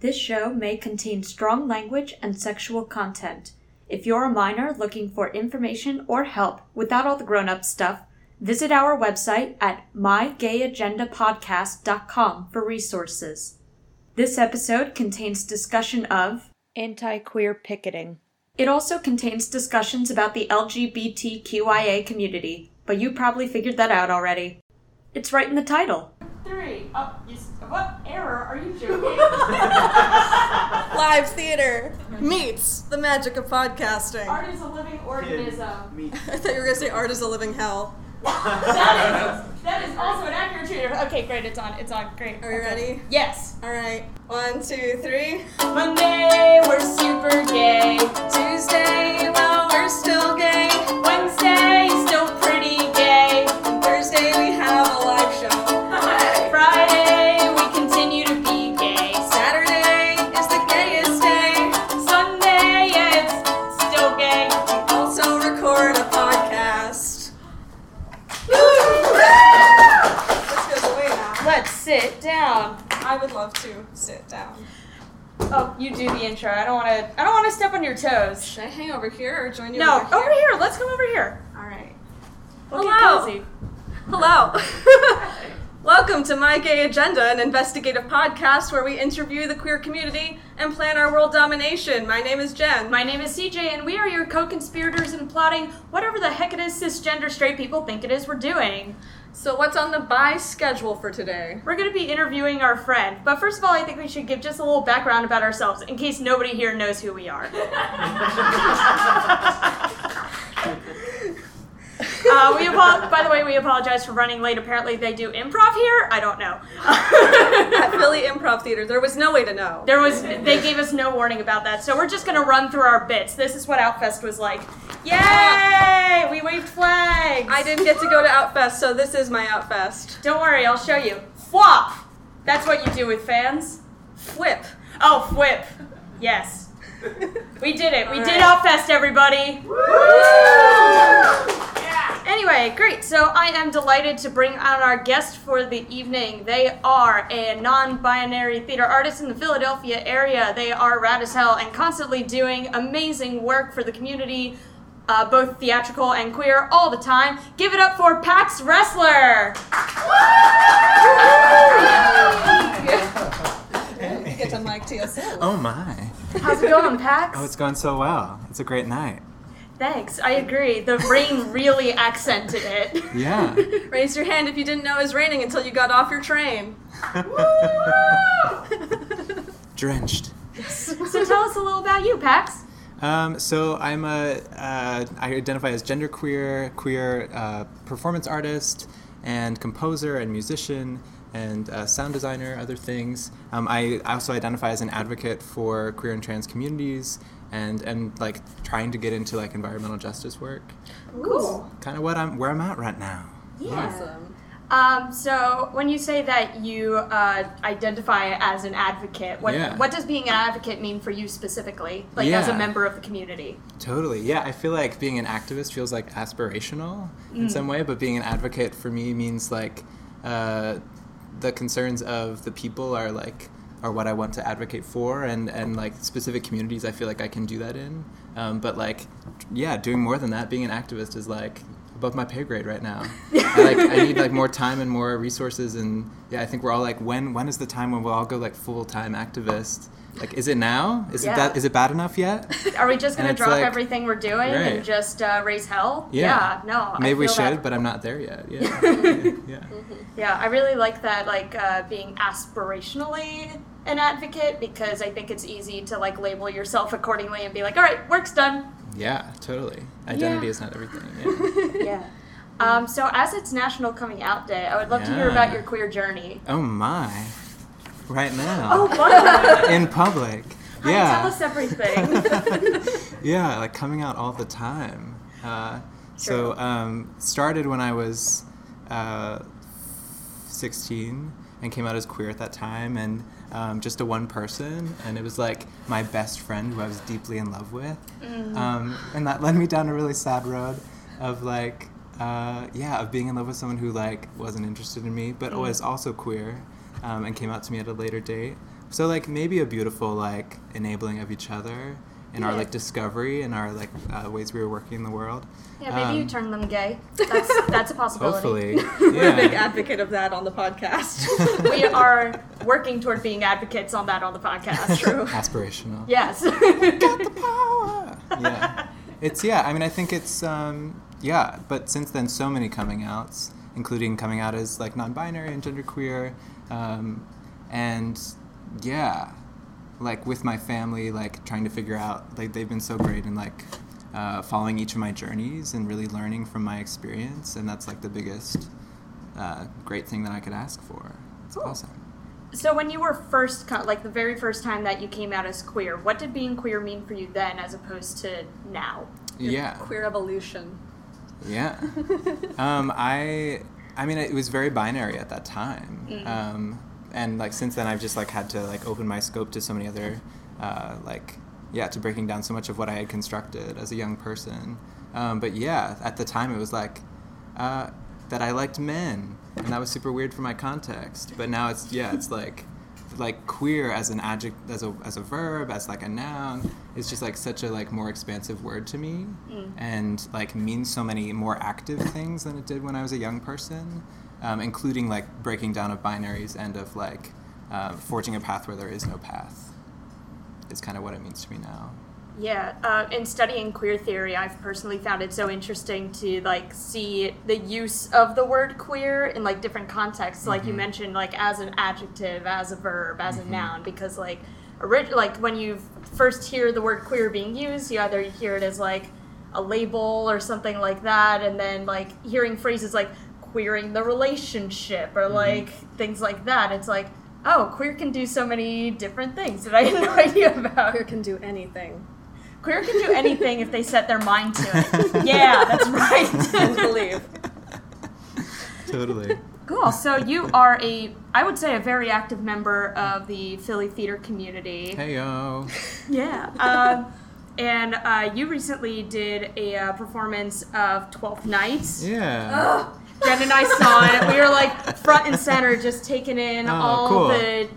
This show may contain strong language and sexual content. If you're a minor looking for information or help without all the grown up stuff, visit our website at mygayagendapodcast.com for resources. This episode contains discussion of anti queer picketing. It also contains discussions about the LGBTQIA community, but you probably figured that out already. It's right in the title. Three. Oh, you, s- what error? Are you joking? Live theater meets the magic of podcasting. Art is a living organism. I thought you were gonna say art is a living hell. That is, that is also an accurate treatment. Okay, great. It's on. It's on. Great. Are we ready? Yes. All right. One, two, three. Monday, we're super gay. Tuesday, well, we're still gay. Wednesday, Let's sit down. I would love to sit down. Oh, you do the intro. I don't want to. I don't want to step on your toes. Should I hang over here or join you No, over over here. Let's come over here. All right. We'll Hello. Hello. Welcome to My Gay Agenda, an investigative podcast where we interview the queer community and plan our world domination. My name is Jen. My name is CJ, and we are your co-conspirators in plotting whatever the heck it is cisgender straight people think it is we're doing. So, what's on the buy schedule for today? We're going to be interviewing our friend, but first of all, I think we should give just a little background about ourselves in case nobody here knows who we are. Uh, we apo- by the way, we apologize for running late. Apparently, they do improv here. I don't know. At Philly Improv Theater, there was no way to know. There was they gave us no warning about that, so we're just gonna run through our bits. This is what Outfest was like. Yay! We waved flags. I didn't get to go to Outfest, so this is my Outfest. Don't worry, I'll show you. Flop. That's what you do with fans. Flip. Oh, flip. Yes. We did it. We All did. Outfest, everybody. Anyway, great. So I am delighted to bring on our guest for the evening. They are a non-binary theater artist in the Philadelphia area. They are rad as hell and constantly doing amazing work for the community, uh, both theatrical and queer, all the time. Give it up for Pax Ressler. Get to mic to yourself. Oh my. How's it going, Pax? Oh, it's going so well. It's a great night. Thanks. I agree. The rain really accented it. Yeah. Raise your hand if you didn't know it was raining until you got off your train. Drenched. So tell us a little about you, Pax. Um, so I'm a, uh, I identify as genderqueer, queer uh, performance artist, and composer and musician and uh, sound designer, other things. Um, I also identify as an advocate for queer and trans communities and and like trying to get into like environmental justice work. Cool. Kind of what I'm where I'm at right now. Yeah. Awesome. Um, so when you say that you uh, identify as an advocate, what Yeah. what does being an advocate mean for you specifically? Like as a member of the community? Totally. Yeah, I feel like being an activist feels like aspirational in some way, but being an advocate for me means like uh, the concerns of the people are like are what I want to advocate for, and and like specific communities I feel like I can do that in. Um, but like, yeah, doing more than that, being an activist is like above my pay grade right now. I, like I need like more time and more resources, and yeah, I think we're all like, when when is the time when we'll all go like full time activist? Like, is it now? Is Yeah. it that? Is it bad enough yet? Are we just gonna drop like- everything we're doing and just uh, raise hell? Yeah. no. Maybe we should, that. but I'm not there yet. Yeah. yeah. yeah. Yeah, I really like that, like uh, being aspirationally an advocate because I think it's easy to like label yourself accordingly and be like, all right, work's done. Yeah, totally. Identity Yeah. is not everything. Yeah. Yeah. Um, so as it's National Coming Out Day, I would love to hear about your queer journey. oh my. Right now. Oh! In public. Yeah. Tell us everything. yeah, like coming out all the time. Uh, so um, started when I was uh, 16 and came out as queer at that time and um, just a one person and it was like my best friend who I was deeply in love with um, and that led me down a really sad road of like uh, yeah of being in love with someone who like wasn't interested in me but was also queer um, and came out to me at a later date so like maybe a beautiful like enabling of each other in our like discovery and our like uh, ways we were working in the world. Yeah, maybe you Um, turn them gay. That's that's a possibility. Hopefully, We're a big advocate of that on the podcast. we are working toward being advocates on that on the podcast. True. Aspirational. Yes. Got the power. yeah. It's yeah. I mean, I think it's um, yeah. But since then, so many coming outs, including coming out as like non-binary and genderqueer, um, and yeah, like with my family, like trying to figure out like they've been so great in like uh, following each of my journeys and really learning from my experience, and that's like the biggest uh, great thing that I could ask for. It's Cool. awesome. So when you were first, co- like the very first time that you came out as queer, what did being queer mean for you then, as opposed to now? Yeah. Queer evolution. Yeah. um, I I mean it was very binary at that time. Um, and like since then I've just like had to like open my scope to so many other uh, like yeah, to breaking down so much of what I had constructed as a young person. Um, but yeah, at the time it was like uh, that I liked men, and that was super weird for my context. But now it's yeah, it's like like queer as an adjective, as a as a verb, as like a noun, is just like such a like more expansive word to me, and like means so many more active things than it did when I was a young person, um, including like breaking down of binaries and of like uh, forging a path where there is no path. Is kind of what it means to me now. Yeah, uh, in studying queer theory, I've personally found it so interesting to like see the use of the word queer in like different contexts. Like you mm-hmm. mentioned, like as an adjective, as a verb, as a mm-hmm. noun, because like orig- like when you first hear the word queer being used, you either hear it as like a label or something like that, and then like hearing phrases like queering the relationship or mm-hmm. like things like that, it's like. Oh, queer can do so many different things that I had no idea about. Queer can do anything. Queer can do anything if they set their mind to it. Yeah, that's right. believe. Totally. cool. So you are a, I would say, a very active member of the Philly theater community. hey yo. Yeah. Um, and uh, you recently did a uh, performance of Twelfth Nights. Yeah. Jen and I saw it. We were like front and center, just taking in Oh, all cool. the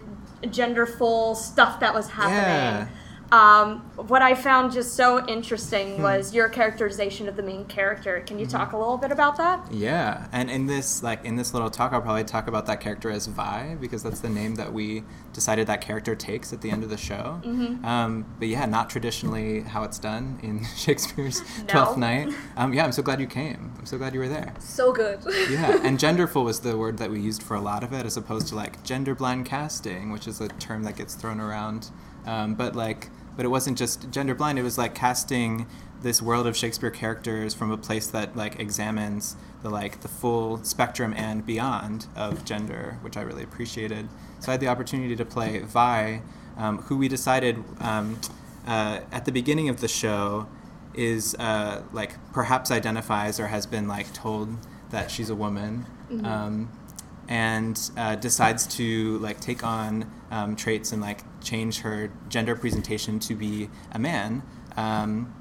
genderful stuff that was happening. Yeah. Um, what I found just so interesting Hmm. was your characterization of the main character. Can you talk a little bit about that? Yeah, and in this like in this little talk, I'll probably talk about that character as Vi because that's the name that we decided that character takes at the end of the show. Mm-hmm. Um, but yeah, not traditionally how it's done in Shakespeare's No. Twelfth Night. Um, yeah, I'm so glad you came. I'm so glad you were there. So good. Yeah, and genderful was the word that we used for a lot of it, as opposed to like gender blind casting, which is a term that gets thrown around. Um, but like, but it wasn't just gender blind. It was like casting this world of Shakespeare characters from a place that like examines the like the full spectrum and beyond of gender, which I really appreciated. So I had the opportunity to play Vi, um, who we decided um, uh, at the beginning of the show is uh, like perhaps identifies or has been like told that she's a woman um, and uh, decides to like take on um, traits and like change her gender presentation to be a man um,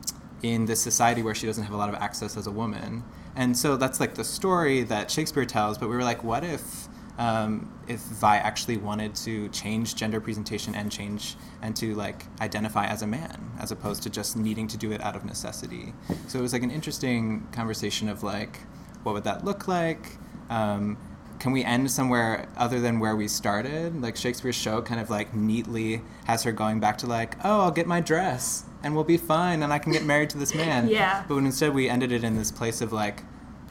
in this society where she doesn't have a lot of access as a woman and so that's like the story that shakespeare tells but we were like what if um, if Vi actually wanted to change gender presentation and change and to like identify as a man as opposed to just needing to do it out of necessity. So it was like an interesting conversation of like, what would that look like? Um, can we end somewhere other than where we started? Like Shakespeare's show kind of like neatly has her going back to like, oh, I'll get my dress and we'll be fine and I can get married to this man. Yeah. But when instead we ended it in this place of like,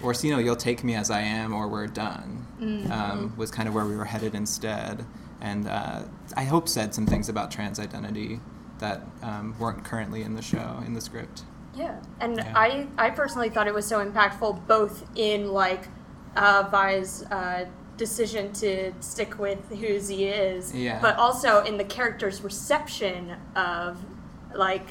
Orsino, you'll take me as I am, or we're done. Um, was kind of where we were headed instead, and uh, I hope said some things about trans identity that um, weren't currently in the show in the script. Yeah, and Yeah. I I personally thought it was so impactful, both in like uh, Vi's uh, decision to stick with who he is, Yeah. but also in the character's reception of like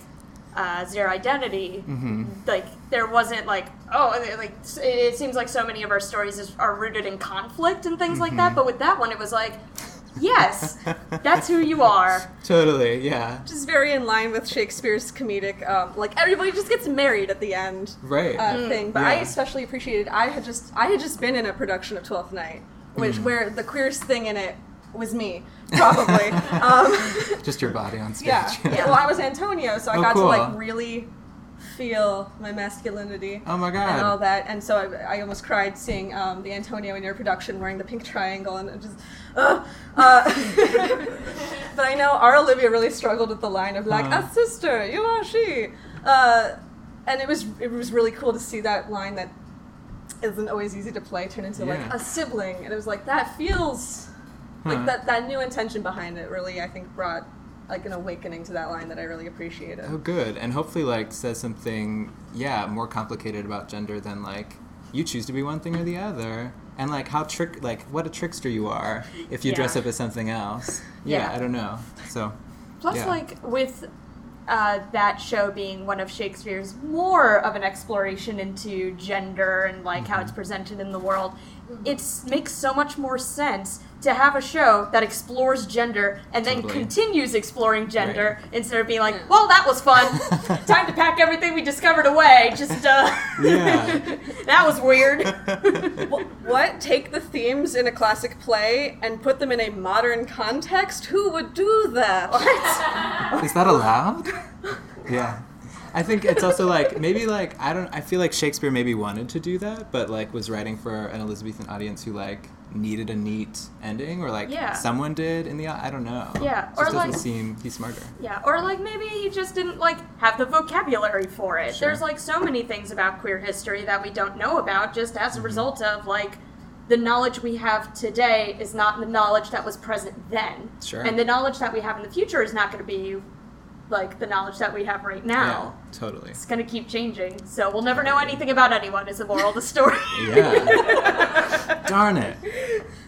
uh, their identity. Mm-hmm. Like there wasn't like oh like it, seems like so many of our stories is, are rooted in conflict and things like Mm-hmm. that, but with that one it was like yes, that's who you are. Totally, yeah. Just very in line with Shakespeare's comedic, um, like everybody just gets married at the end Right. uh, thing. But I especially appreciated. I had just I had just been in a production of Twelfth Night, which Mm. where the queerest thing in it was me, probably. um, Just your body on stage. yeah. Well, I was Antonio, so I Oh, got to like really feel my masculinity. Oh my god! And all that, and so I, I almost cried seeing um, the Antonio in your production wearing the pink triangle, and it just, uh, uh. but I know our Olivia really struggled with the line of like, Uh. a sister, you are she, uh, and it was it was really cool to see that line that isn't always easy to play turn into like a sibling, and it was like that feels like that that new intention behind it really I think brought like an awakening to that line that I really appreciated. Oh, good. And hopefully, like, says something, yeah, more complicated about gender than like you choose to be one thing or the other, and like how trick, like what a trickster you are if you Yeah. dress up as something else. Yeah, Yeah. I don't know. So, Plus, Yeah. like with uh, that show being one of Shakespeare's more of an exploration into gender and like how Mm-hmm. it's presented in the world, it makes so much more sense to have a show that explores gender and then Totally. continues exploring gender instead of being like, Yeah. well, that was fun. Time to pack everything we discovered away. Just uh, that was weird. What? Take the themes in a classic play and put them in a modern context? Who would do that? Is that allowed? yeah. I think it's also like maybe like I don't I feel like Shakespeare maybe wanted to do that, but like was writing for an Elizabethan audience who like needed a neat ending or like Yeah. someone did in the I don't know. Yeah, It or just doesn't like- seem he's smarter. Yeah, or like maybe he just didn't like have the vocabulary for it. Sure. There's like so many things about queer history that we don't know about just as Mm-hmm. a result of like the knowledge we have today is not the knowledge that was present then. Sure. And the knowledge that we have in the future is not going to be like the knowledge that we have right now. Yeah, totally. It's going to keep changing. So we'll never know anything about anyone is the moral of the story. Yeah. Darn it.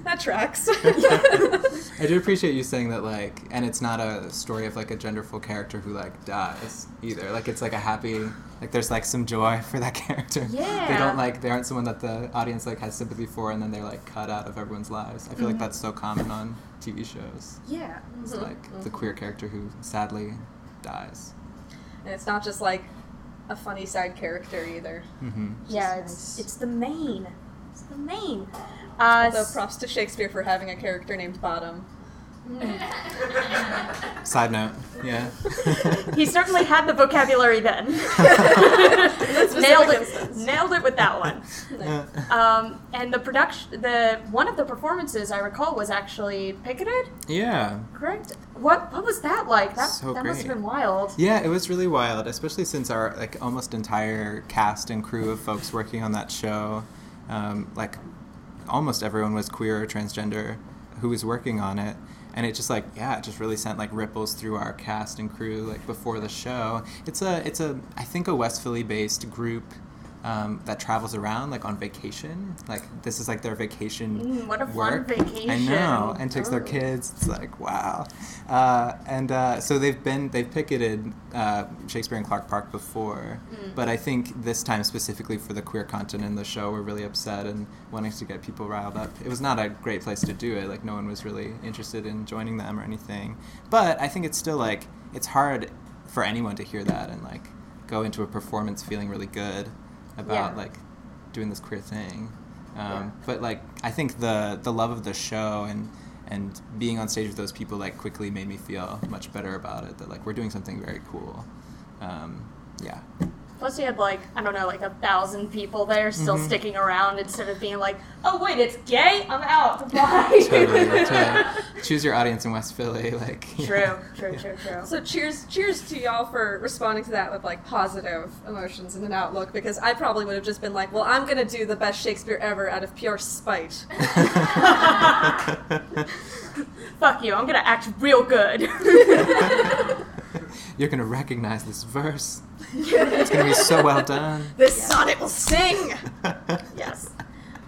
That tracks. I do appreciate you saying that, like, and it's not a story of like a genderful character who like dies either. Like, it's like a happy, like, there's like some joy for that character. Yeah. They don't like, they aren't someone that the audience like has sympathy for, and then they're like cut out of everyone's lives. I feel like mm-hmm. that's so common on TV shows. yeah. It's mm-hmm. like the mm-hmm. queer character who sadly dies. and it's not just like a funny side character either. hmm Yeah, it's, nice. it's the main. It's the main. Uh, Although props to Shakespeare for having a character named Bottom. Side note, yeah. He certainly had the vocabulary then. nailed it. instance. Nailed it with that one. Um, and the production, the one of the performances I recall was actually picketed. yeah. Correct. What what was that like? That So that must have been wild. Yeah, it was really wild, especially since our like almost entire cast and crew of folks working on that show, um, like almost everyone was queer or transgender who was working on it, and it just like yeah, it just really sent like ripples through our cast and crew like before the show. It's a it's a I think a West Philly based group. Um, that travels around like on vacation. Like this is like their vacation Mm, what a fun work. I know, and takes their Oh. kids. It's like wow. Uh, and uh, so they've been they've picketed uh, Shakespeare in Clark Park before, Mm. but I think this time specifically for the queer content in the show, we're really upset and wanting to get people riled up. It was not a great place to do it. Like no one was really interested in joining them or anything. But I think it's still like it's hard for anyone to hear that and like go into a performance feeling really good about Yeah. like doing this queer thing. Um, Yeah. But like, I think the the love of the show and and being on stage with those people like quickly made me feel much better about it. That like we're doing something very cool. Um, yeah. Plus, you had like I don't know, like a thousand people there still Mhm. sticking around instead of being like, oh wait, it's gay. I'm out. Bye. Totally. totally. Choose your audience in West Philly. Like. yeah. True. True. True. True. So cheers, cheers to y'all for responding to that with like positive emotions and an outlook. Because I probably would have just been like, "Well, I'm gonna do the best Shakespeare ever out of pure spite." Fuck you. I'm gonna act real good. You're gonna recognize this verse. It's gonna be so well done. This sonnet will sing. yes.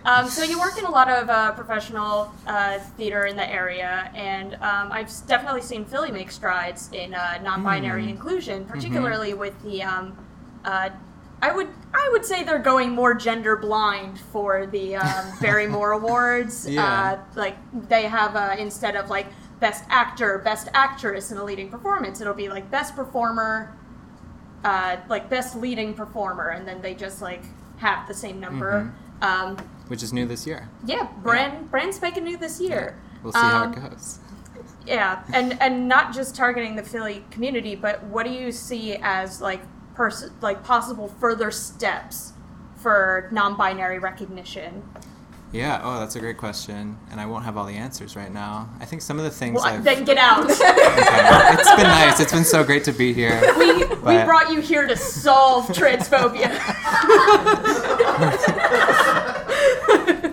Um, so you work in a lot of uh, professional uh, theater in the area, and um, I've definitely seen Philly make strides in uh, non-binary Mm. inclusion, particularly with the. Um, uh, I would I would say they're going more gender blind for the um, Barrymore Awards. Yeah. Uh, like they have uh, instead of like best actor, best actress in a leading performance, it'll be like best performer, uh, like best leading performer, and then they just like have the same number. Mm-hmm. Um, Which is new this year. yeah, brand brand spanking new this year. we'll see how Um, it goes. Yeah, and and not just targeting the Philly community, but what do you see as like pers- like possible further steps for non-binary recognition? Yeah. Oh, that's a great question, and I won't have all the answers right now. I think some of the things. Well, I've, then get out. Okay. It's been nice. It's been so great to be here. we we brought you here to solve transphobia.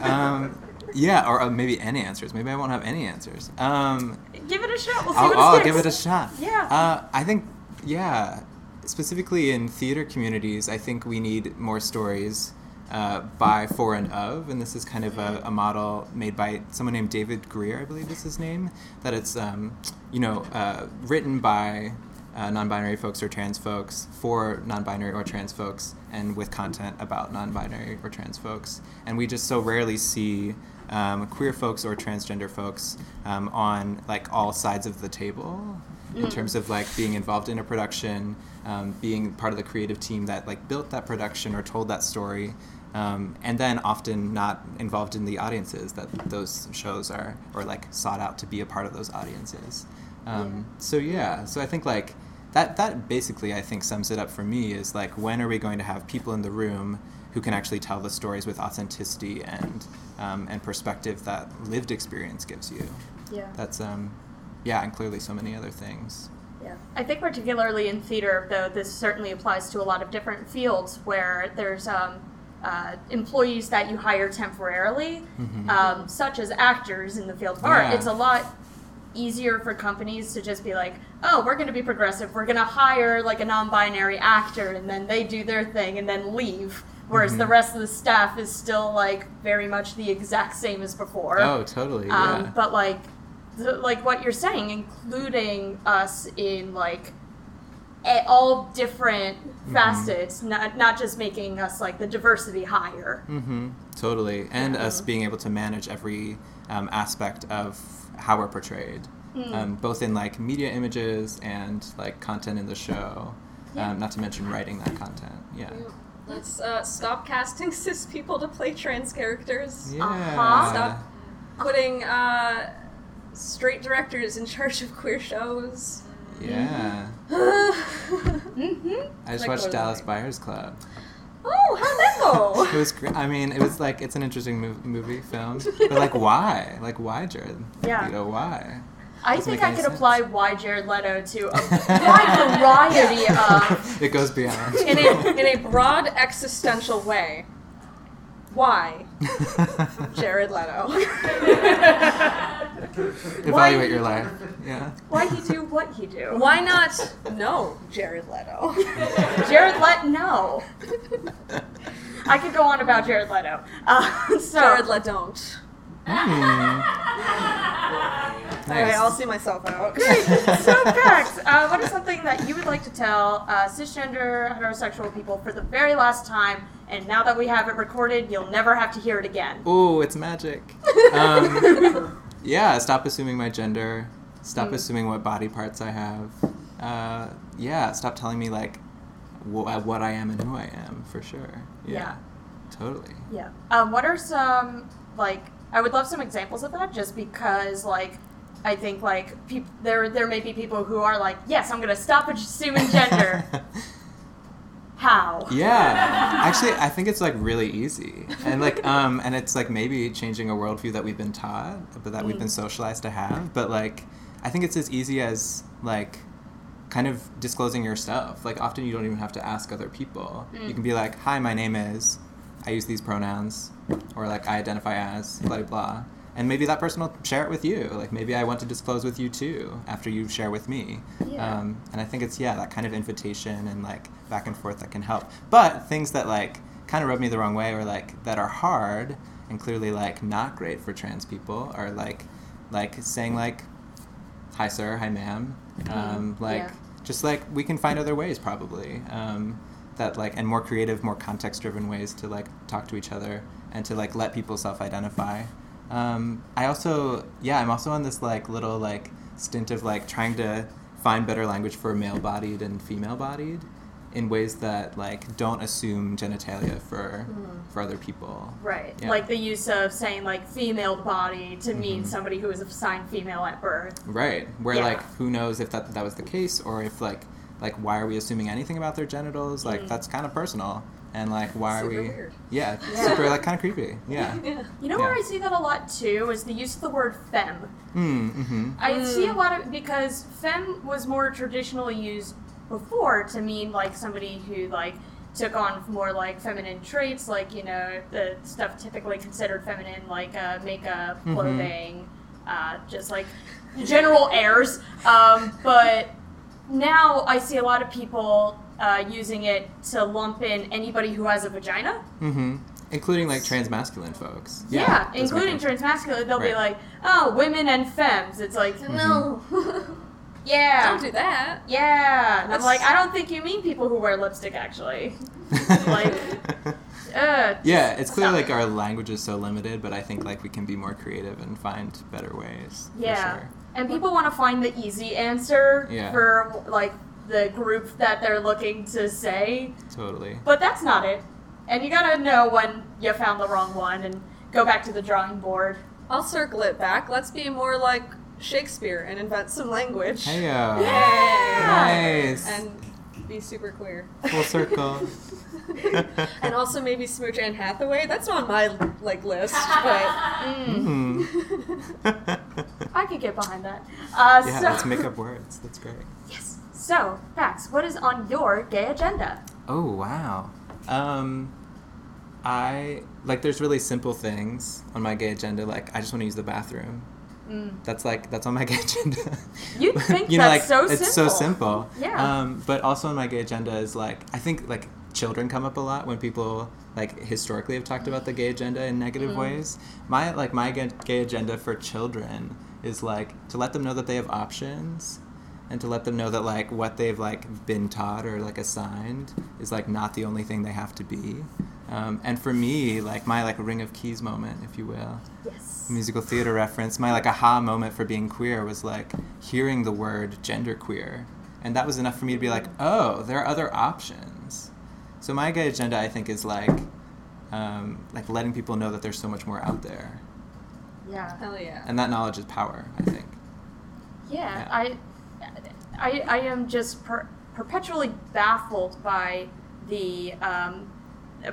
Um, yeah, or uh, maybe any answers. Maybe I won't have any answers. Um, give it a shot. We'll see I'll, what I'll give it a shot. Yeah. Uh, I think, yeah, specifically in theater communities, I think we need more stories uh, by, for, and of. And this is kind of a, a model made by someone named David Greer, I believe is his name. That it's, um, you know, uh, written by uh, non-binary folks or trans folks for non-binary or trans folks, and with content about non-binary or trans folks. And we just so rarely see um, queer folks or transgender folks um, on like all sides of the table in terms of like being involved in a production, um, being part of the creative team that like built that production or told that story. Um, and then often not involved in the audiences that those shows are, or like sought out to be a part of those audiences. Um, So yeah, so I think like that that basically I think sums it up for me is like when are we going to have people in the room who can actually tell the stories with authenticity and um, and perspective that lived experience gives you. Yeah. That's um, yeah, and clearly so many other things. Yeah. I think particularly in theater, though, this certainly applies to a lot of different fields where there's um, uh, employees that you hire temporarily, um, such as actors in the field of art. Yeah. It's a lot easier for companies to just be like, oh, we're going to be progressive. We're going to hire like a non-binary actor, and then they do their thing and then leave. Whereas the rest of the staff is still like very much the exact same as before. Oh, totally. Um, yeah. But like, the, like what you're saying, including us in like a- all different Mm-hmm. facets, not not just making us like the diversity higher. Mm-hmm. Totally, and Yeah. us being able to manage every um, aspect of how we're portrayed, Mm. um, both in like media images and like content in the show. Yeah. Um, not to mention writing that content. Yeah. Let's uh, stop casting cis people to play trans characters. Yeah. Uh-huh. Stop putting uh, straight directors in charge of queer shows. Yeah. Mm-hmm. I just Like watched? Dallas Buyers Club. oh, how'd that go? It was. I mean, it was like it's an interesting mov- movie film, but like why? Like why, Jared? Yeah. You know why? I Doesn't think I could sense. apply why Jared Leto to a wide variety of It goes beyond. in a in a broad existential way. Why Jared Leto? Evaluate your life. Yeah. why he do what he do. Why not? No, Jared Leto. Jared Leto, no. I could go on about Jared Leto. Uh, so Jared Leto don't. Hmm. Alright, I'll see myself out. Great. so Pax, uh, what is something that you would like to tell uh, cisgender heterosexual people for the very last time? And now that we have it recorded, you'll never have to hear it again. Ooh, it's magic. Um, yeah, stop assuming my gender. Stop Mm. assuming what body parts I have. Uh, yeah, stop telling me like wh- what I am and who I am for sure. Yeah, totally. Yeah. Um, what are some like? I would love some examples of that, just because like. I think like peop- there there may be people who are like, yes, I'm gonna stop assuming gender. How? yeah, actually, I think it's like really easy, and like um, and it's like maybe changing a worldview that we've been taught, but that we've been socialized to have. But like, I think it's as easy as like kind of disclosing your stuff. Like often you don't even have to ask other people. You can be like, "Hi, my name is," I use these pronouns, or like I identify as blah blah blah. And maybe that person will share it with you. Like maybe I want to disclose with you too after you share with me. Yeah. Um, and I think it's yeah that kind of invitation and like back and forth that can help. But things that like kind of rub me the wrong way or like that are hard and clearly like not great for trans people are like like saying like hi sir, hi ma'am. Um, like Yeah. just like we can find other ways probably um, that like and more creative, more context driven ways to like talk to each other and to like let people self identify. Um, I also yeah I'm also on this like little like stint of like trying to find better language for male bodied and female bodied in ways that like don't assume genitalia for for other people. Right. Yeah. Like the use of saying like female body to mean Mm-hmm. somebody who was assigned female at birth. Right. Where Yeah. like who knows if that that was the case or if like like why are we assuming anything about their genitals? Like that's kind of personal. And like why Super are we weird. Yeah, Yeah. super like kind of creepy. Yeah. Yeah. You know where I see that a lot too is the use of the word femme. Mm, mhm. I see a lot of because femme was more traditionally used before to mean like somebody who like took on more like feminine traits, like you know the stuff typically considered feminine, like uh, makeup, Mhm. clothing, uh, just like general airs. Um, but now I see a lot of people uh, using it to lump in anybody who has a vagina. Mm-hmm. Including like transmasculine folks. Yeah, those including make it- transmasculine. They'll be like, "Oh, women and femmes." It's like, no, yeah, Don't do that. yeah. And I'm like, I don't think you mean people who wear lipstick, actually. like, uh, yeah, it's clear like our language is so limited, but I think like we can be more creative and find better ways. for Yeah. sure. And people want to find the easy answer Yeah. for like the group that they're looking to say, Totally. but that's not it. And you gotta know when you found the wrong one and go back to the drawing board. I'll circle it back. Let's be more like Shakespeare and invent some language. Heyo. Yay! Nice. And be super queer. Full circle. and also maybe smooch Anne Hathaway. That's on my like list, but Mm, Mm. I could get behind that. Uh, yeah, so, let's make up words. That's great. Yes. So, Pax, what is on your gay agenda? Oh wow. Um, I like. There's really simple things on my gay agenda. Like I just want to use the bathroom. Mm. That's like that's on my gay agenda. You'd think you know, that's like so it's so simple. simple. Yeah. Um, but also on my gay agenda is like I think like children come up a lot when people like historically have talked about the gay agenda in negative Mm-hmm. ways. My like my gay agenda for children is like to let them know that they have options and to let them know that like what they've like been taught or like assigned is like not the only thing they have to be. Um, and for me, like my like ring of keys moment, if you will, Yes. musical theater reference, my like aha moment for being queer was like hearing the word genderqueer. And that was enough for me to be like, oh, there are other options. So my gay agenda, I think, is like, um, like letting people know that there's so much more out there, Yeah. hell yeah. and that knowledge is power. I think. Yeah, Yeah. I, I, I am just per- perpetually baffled by the um,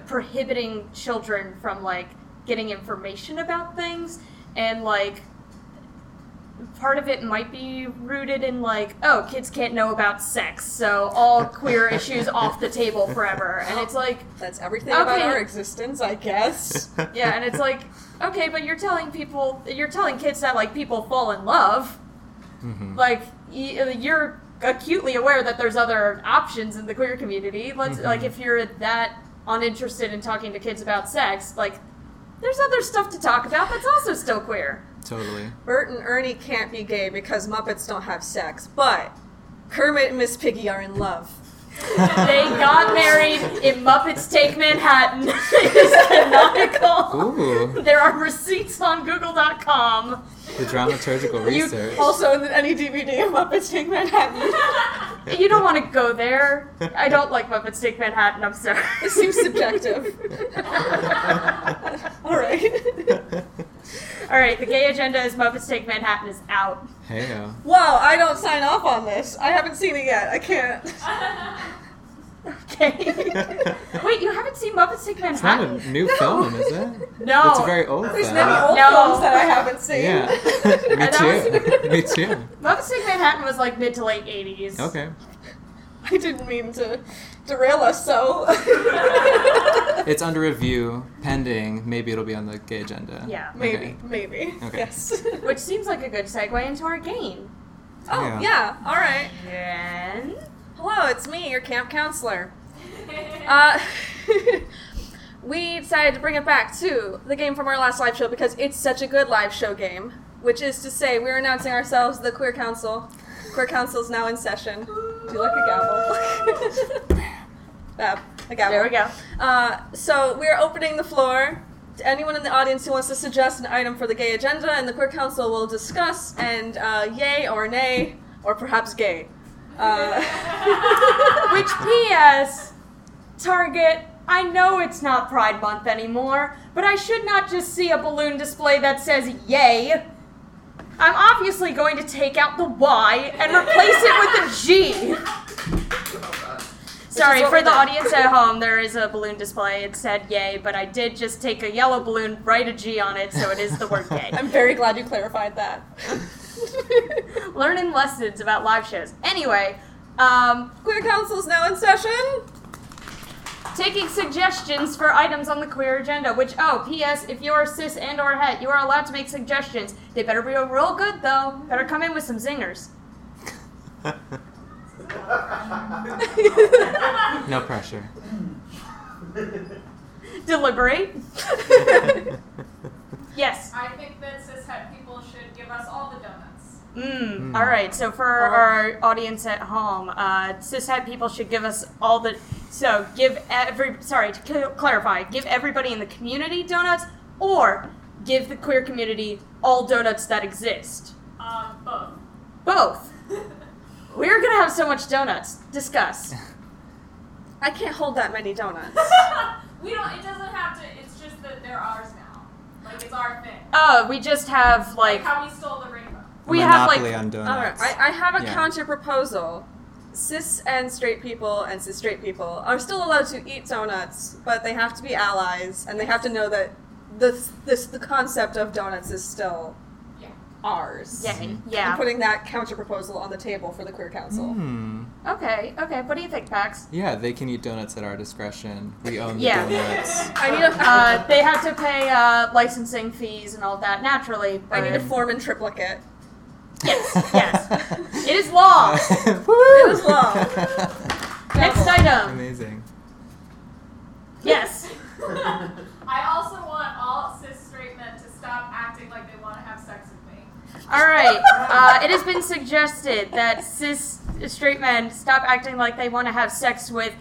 prohibiting children from like getting information about things, and like part of it might be rooted in like, oh, kids can't know about sex, so all queer issues off the table forever, and it's like, That's everything about our existence, I guess. yeah, and it's like, okay, but you're telling people, you're telling kids that like people fall in love. Mhm. like y- you're acutely aware that there's other options in the queer community let's Mhm. like if you're that uninterested in talking to kids about sex like there's other stuff to talk about that's also still queer Totally. Bert and Ernie can't be gay because Muppets don't have sex, but Kermit and Miss Piggy are in love. they got married in muppets take manhattan it is canonical Ooh, there are receipts on google.com the dramaturgical You- research. also, in any DVD of Muppets Take Manhattan. you don't want to go there i don't like muppets take manhattan i'm sorry It seems subjective. All right. all right the gay agenda is muppets take manhattan is out Heyo. Wow, I don't sign off on this. I haven't seen it yet. I can't. okay wait you haven't seen muppets take It's not manhattan a new film, is it? No. It's a very old There's film. many old No. films that I haven't seen. Yeah. Me That too. Me too. Muppets Take Manhattan was like mid to late 80s. Okay. I didn't mean to derail us so. It's under review, pending. Maybe it'll be on the gay agenda. Yeah. maybe, Okay. maybe. Okay. Yes. Which seems like a good segue into our game. oh, Yeah. yeah. All right. And. Hello, it's me, your camp counselor. Uh, we decided to bring it back to the game from our last live show because it's such a good live show game. Which is to say, we're announcing ourselves the Queer Council. Queer Council is now in session. Do you like a gavel? Fab. A gavel. There we go. Uh, so we're opening the floor to anyone in the audience who wants to suggest an item for the gay agenda, and the Queer Council will discuss and uh, yay or nay, or perhaps gay. Uh, Which P.S. Target, I know it's not Pride Month anymore, but I should not just see a balloon display that says yay. I'm obviously going to take out the Y and replace it with a G. Sorry, for the did. audience at home, there is a balloon display. It said yay, but I did just take a yellow balloon, write a G on it, so it is the word yay. I'm very glad you clarified that. Learning lessons about live shows. Anyway, um, Queer is now in session. taking suggestions for items on the queer agenda. Which, oh, P.S. If you are cis and or het, you are allowed to make suggestions. They better be real good though. Better come in with some zingers. no pressure. Deliberate. yes. I think that cishet people should give us all the donuts. Mm. All right. So for our audience at home, uh, cishet people should give us all the. So give every. Sorry to cl- clarify. Give everybody in the community donuts, or give the queer community all donuts that exist. Um, both. Both. We're gonna have so much donuts. Discuss. I can't hold that many donuts. we don't. It doesn't have to. It's just that they're ours now. Like it's our thing. Oh, we just have Like like how we stole the rainbow. we have Monopoly like on All right, donuts. I, I have a Yeah. counter proposal. Cis and straight people and cis straight people are still allowed to eat donuts, but they have to be allies, and they have to know that this this the concept of donuts is still Yeah. Ours. yay, I'm yeah. putting that counter proposal on the table for the queer council. Hmm. Okay, okay. What do you think, Pax? Yeah, they can eat donuts at our discretion. We own the Yeah. donuts. I need a Uh, they have to pay uh, licensing fees and all that naturally. I need a form in triplicate. Yes, yes. It is law. It is law. Next item. Amazing. Yes. I also want all cis straight men to stop acting All right. Uh, it has been suggested that cis straight men stop acting like they want to have sex with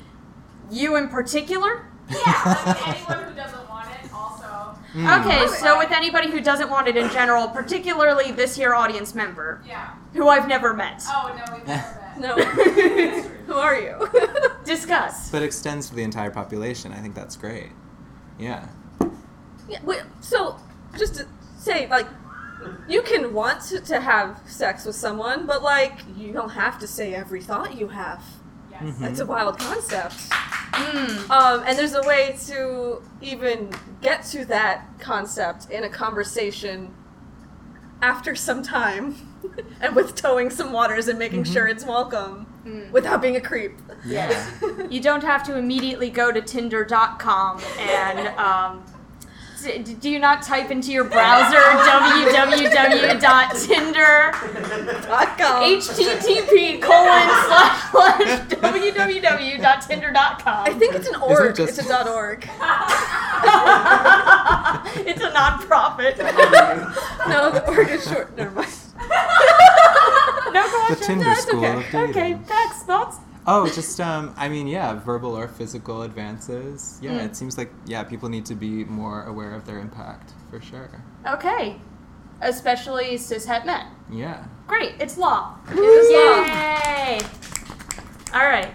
you in particular. Yeah. Like anyone who doesn't want it also. Mm. Okay, so with anybody who doesn't want it in general, particularly this here audience member, Yeah. who I've never met. Oh no, we've never met. No. Who are you? Discuss. But extends to the entire population. I think that's great. Yeah. Yeah, wait, so just to say, like, you can want to, to have sex with someone, but like, you don't have to say every thought you have. Yes. Mhm. That's a wild concept. Mm. Um, and there's a way to even get to that concept in a conversation after some time, and with towing some waters and making sure it's welcome Mm. without being a creep. Yeah. You don't have to immediately go to Tinder.com and um, d- do you not type into your browser www.tinder Dot com. http colon slash slash www.tinder.com. I think it's an org. it just- It's a dot org. it's a non-profit. No, the org is short. Never mind. no, go on, The Jen. Tinder That's school okay. of dating. Okay, Pax, thoughts? Oh, just um, I mean, yeah, verbal or physical advances. Yeah, Mm. it seems like yeah, people need to be more aware of their impact for sure. Okay. Especially cishet men. Yeah. Great, it's law. It is law. Yay! All right.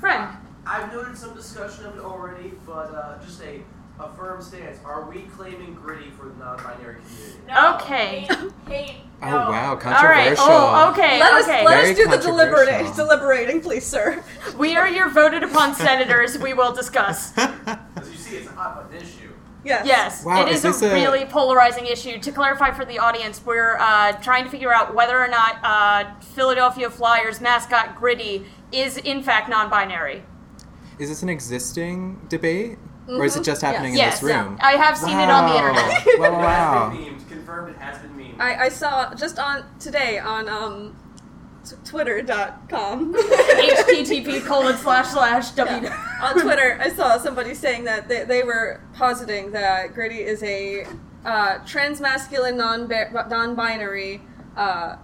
Friend. I've noted some discussion of it already, but uh, just a, a firm stance. Are we claiming gritty for the non-binary community? No. Okay. Hate, hate, Oh no. wow, All right. controversial. Oh, okay. Let us okay. let Very us do the deliberating, deliberating, please, sir. We are your voted upon senators. We will discuss. As you see, it's a hot button issue. Yes. Yes, Wow, it is is, this a a- really polarizing issue. To clarify for the audience, we're uh, trying to figure out whether or not uh, Philadelphia Flyers mascot Gritty is in fact non-binary. Is this an existing debate, or is it just happening yes, in this room? I have seen it on the Wow. internet. wow, It has wow. been memed. Confirmed. It has been memed. I, I saw just on today on um t- twitter.com HTTP colon slash slash W. Yeah. on Twitter, I saw somebody saying that they, they were positing that Gritty is a uh, transmasculine, non non-binary uh,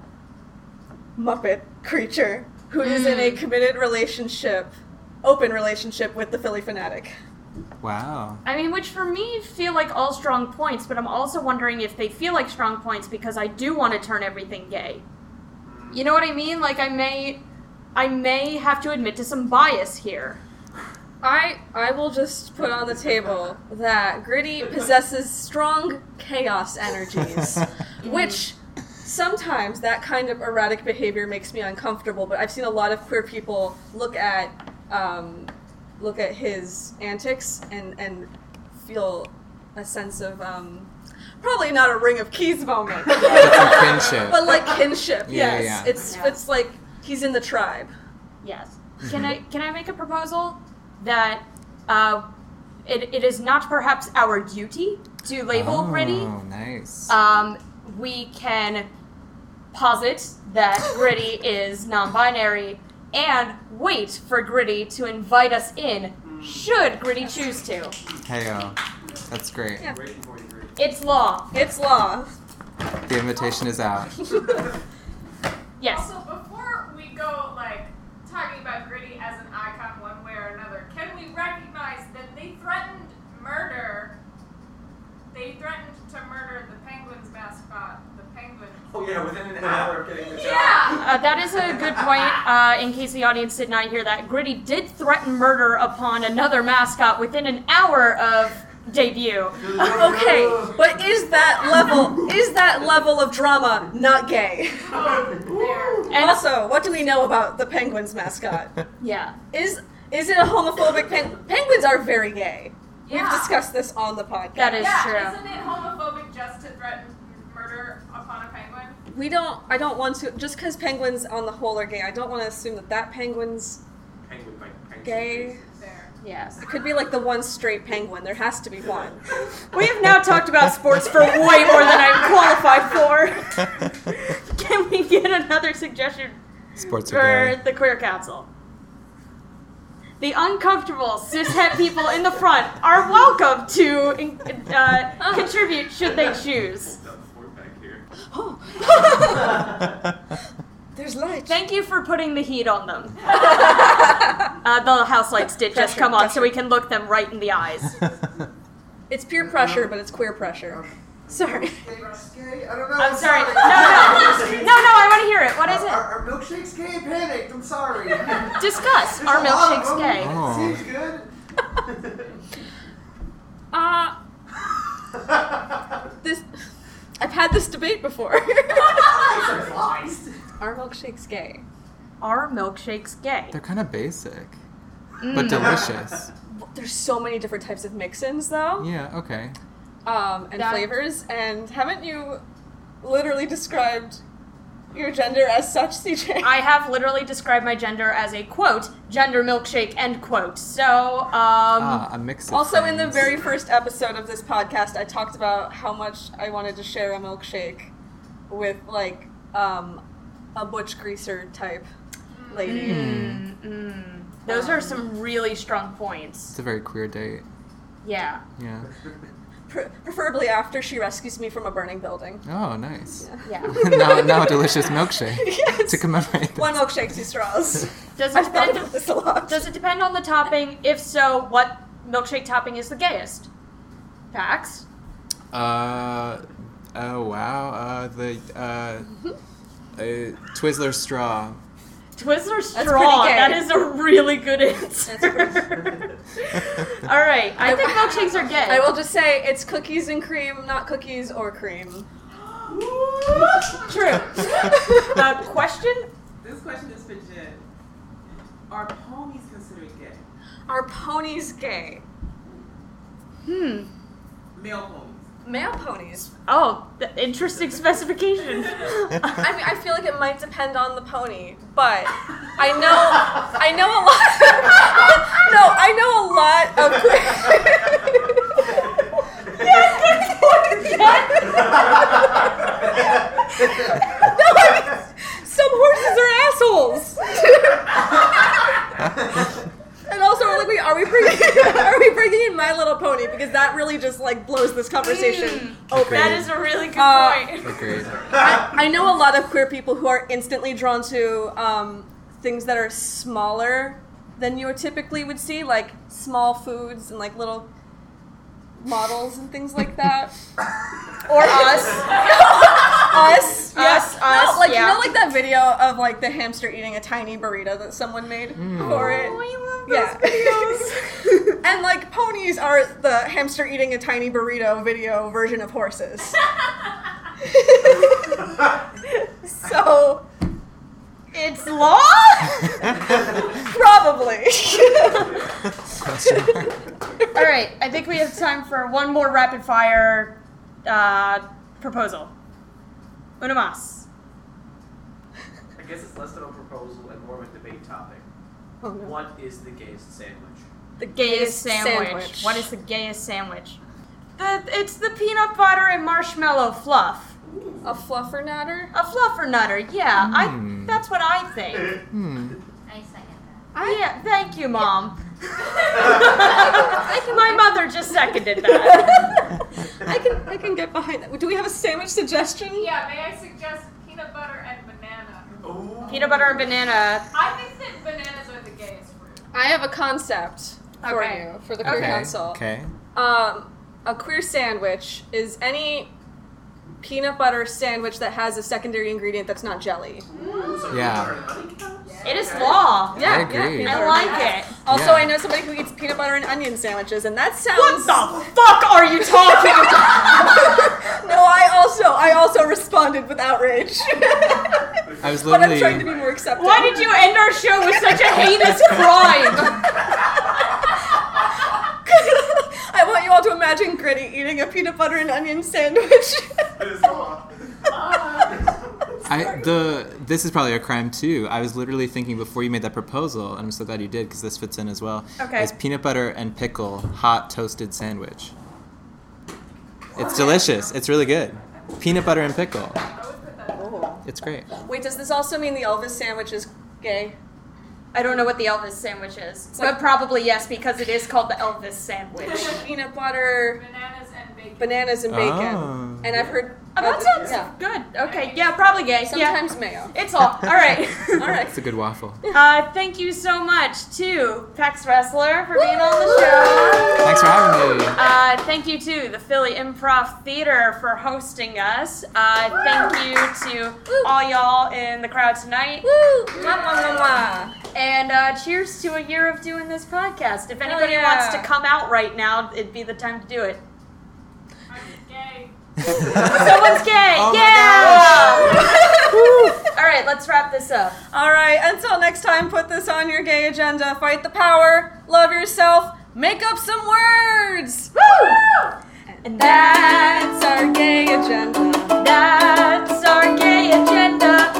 Muppet creature who is in a committed relationship, open relationship with the Phillie Phanatic. Wow. I mean, which for me feel like all strong points, but I'm also wondering if they feel like strong points because I do want to turn everything gay. You know what I mean? Like I may I may have to admit to some bias here. I I will just put on the table that Gritty possesses strong chaos energies, which sometimes that kind of erratic behavior makes me uncomfortable. But I've seen a lot of queer people look at um, look at his antics and and feel a sense of um, probably not a ring of keys moment, But kinship. but like kinship. Yeah, yes, yeah. it's Yeah. it's like he's in the tribe. Yes. Can I can I make a proposal that uh, it, it is not perhaps our duty to label Gritty? Oh, nice. Um, we can posit that Gritty is non-binary and wait for Gritty to invite us in, should Gritty choose to. Heyo. That's great. Yeah. Waiting for you, Gritty. It's law. It's law. The invitation is out. Yes. Also, before we go, like, talking about Gritty as an icon one way or another, can we recognize that they threatened murder? They threatened to murder the Penguins mascot, the Penguin. Oh yeah, within an hour of getting the job. Yeah! Uh, that is a good point. Uh, in case the audience did not hear that, Gritty did threaten murder upon another mascot within an hour of debut. Okay, but is that level is that level of drama not gay? And also, what do we know about the penguins mascot? yeah, Is is it a homophobic pen- penguins are very gay. We've discussed this on the podcast. that is yeah, true. isn't it homophobic just to threaten murder upon a penguin? We don't I don't want to just cuz penguins on the whole are gay. I don't want to assume that that penguin's Penguin, penguin, penguin. gay. There. Yes. It could be like the one straight penguin. There has to be one. We have now talked about sports for way more than I'm qualified for. Can we get another suggestion Sports for are gay. the queer council? The uncomfortable cishet people in the front are welcome to uh, contribute should they choose. Got the fort back here. There's light. Thank you for putting the heat on them. Uh, the house lights did just come on, so we can look them right in the eyes. It's peer pressure, but it's queer pressure. Sorry. Gay? I don't know. I'm sorry. No, no, no, no. I want to hear it. What is Are, it? are milkshakes gay? Panicked. I'm sorry. Discuss. a Are milkshakes them. gay? Oh. Seems good. Uh this I've had this debate before. Flies. Are milkshakes gay? Are milkshakes gay? They're kind of basic, Mm. but delicious. There's so many different types of mix-ins though. Yeah. Okay. um, and That- flavors. And haven't you literally described your gender as such, CJ? I have literally described my gender as a quote gender milkshake end quote. So um, ah, a mix. Of also, in the very first episode of this podcast, I talked about how much I wanted to share a milkshake with like um, a butch greaser type lady. mm, mm. those are some really strong points. It's a very queer date. Yeah. Yeah. Pre- preferably after she rescues me from a burning building. Oh, nice. Yeah. now, now a delicious milkshake Yes. to commemorate. This. One milkshake, two straws. Does it I've thought depend? about this a lot. Does it depend on the topping? If so, what milkshake topping is the gayest? Pax. Uh, oh wow. Uh, the uh, uh, Twizzler straw. Twizzler pretty straw. That is a really good answer. All right, I think milkshakes are gay. I will just say it's cookies and cream, not cookies or cream. True. uh, question? This question is for Jen. Are ponies considered gay? Are ponies gay? Hmm. Male ponies. Male ponies. Oh, th- interesting specification. I mean, I feel like it might depend on the pony, but I know, I know a lot. no, I know a lot of. no, I mean, some horses are assholes. And also, we're like, wait, are we bringing, are we bringing in My Little Pony? Because that really just like blows this conversation open. Agreed. that is a really good Uh, point. Agreed. I, I know a lot of queer people who are instantly drawn to um, things that are smaller than you typically would see, like small foods and like little models and things like that. Or us. Us, Us, yeah. us, No, like yeah. you know, like that video of like the hamster eating a tiny burrito that someone made mm. for it. Oh, yeah. videos. and like ponies are the hamster eating a tiny burrito video version of horses. so It's law? probably. All right, I think we have time for one more rapid fire uh, proposal. Una más. I guess it's less than a proposal and more of a debate topic. Oh, no. What is the gayest sandwich? The Gayest sandwich. sandwich. What is the gayest sandwich? The it's the peanut butter and marshmallow fluff. A fluffer nutter? A fluffer nutter, yeah. I Hmm. that's what I think. Hmm. I second I, yeah, thank you, mom. My mother just seconded that. I can I can get behind that. Do we have a sandwich suggestion? Yeah, may I suggest peanut butter and banana? Ooh. Peanut butter and banana. I think that bananas are the gayest fruit. I have a concept for Okay. you for the queer Okay. council. Okay. Um, a queer sandwich is any peanut butter sandwich that has a secondary ingredient that's not jelly. So Yeah. peanut butter and honey counts? It is law. Yeah, I agree. peanut I like it. Also, Yeah. I know somebody who eats peanut butter and onion sandwiches, and that sounds. What the fuck are you talking about? No, I also I also responded with outrage. I was but I'm trying to literally. be more accepting. Why did you end our show with such a heinous crime? I all to imagine Gritty eating a peanut butter and onion sandwich. It is law. I the this is probably a crime too. I was literally thinking before you made that proposal, and I'm so glad you did because this fits in as well. Okay. Is peanut butter and pickle hot toasted sandwich. It's delicious. It's really good. Peanut butter and pickle. It's great. Wait, does this also mean the Elvis sandwich is gay? I don't know what the Elvis sandwich is, but probably yes because it is called the Elvis sandwich. peanut butter, Bananas and bacon. bananas, and bacon. Oh. And I've heard that sounds yeah. good. Okay, yeah, probably gay. sometimes mayo. it's all all right. All right. It's a good waffle. Uh, thank you so much to Pax Ressler for being on the show. Thanks for having me. Uh, thank you to the Philly Improv Theater for hosting us. Uh, thank you to all y'all in the crowd tonight. Woo! Mwah, mwah, mwah, mwah. And uh, cheers to a year of doing this podcast. If anybody yeah. wants to come out right now, it'd be the time to do it. Someone's gay! Oh yeah! All right, let's wrap this up. All right, until next time, put this on your gay agenda. Fight the power, love yourself, make up some words! Woo! And that's our gay agenda. That's our gay agenda.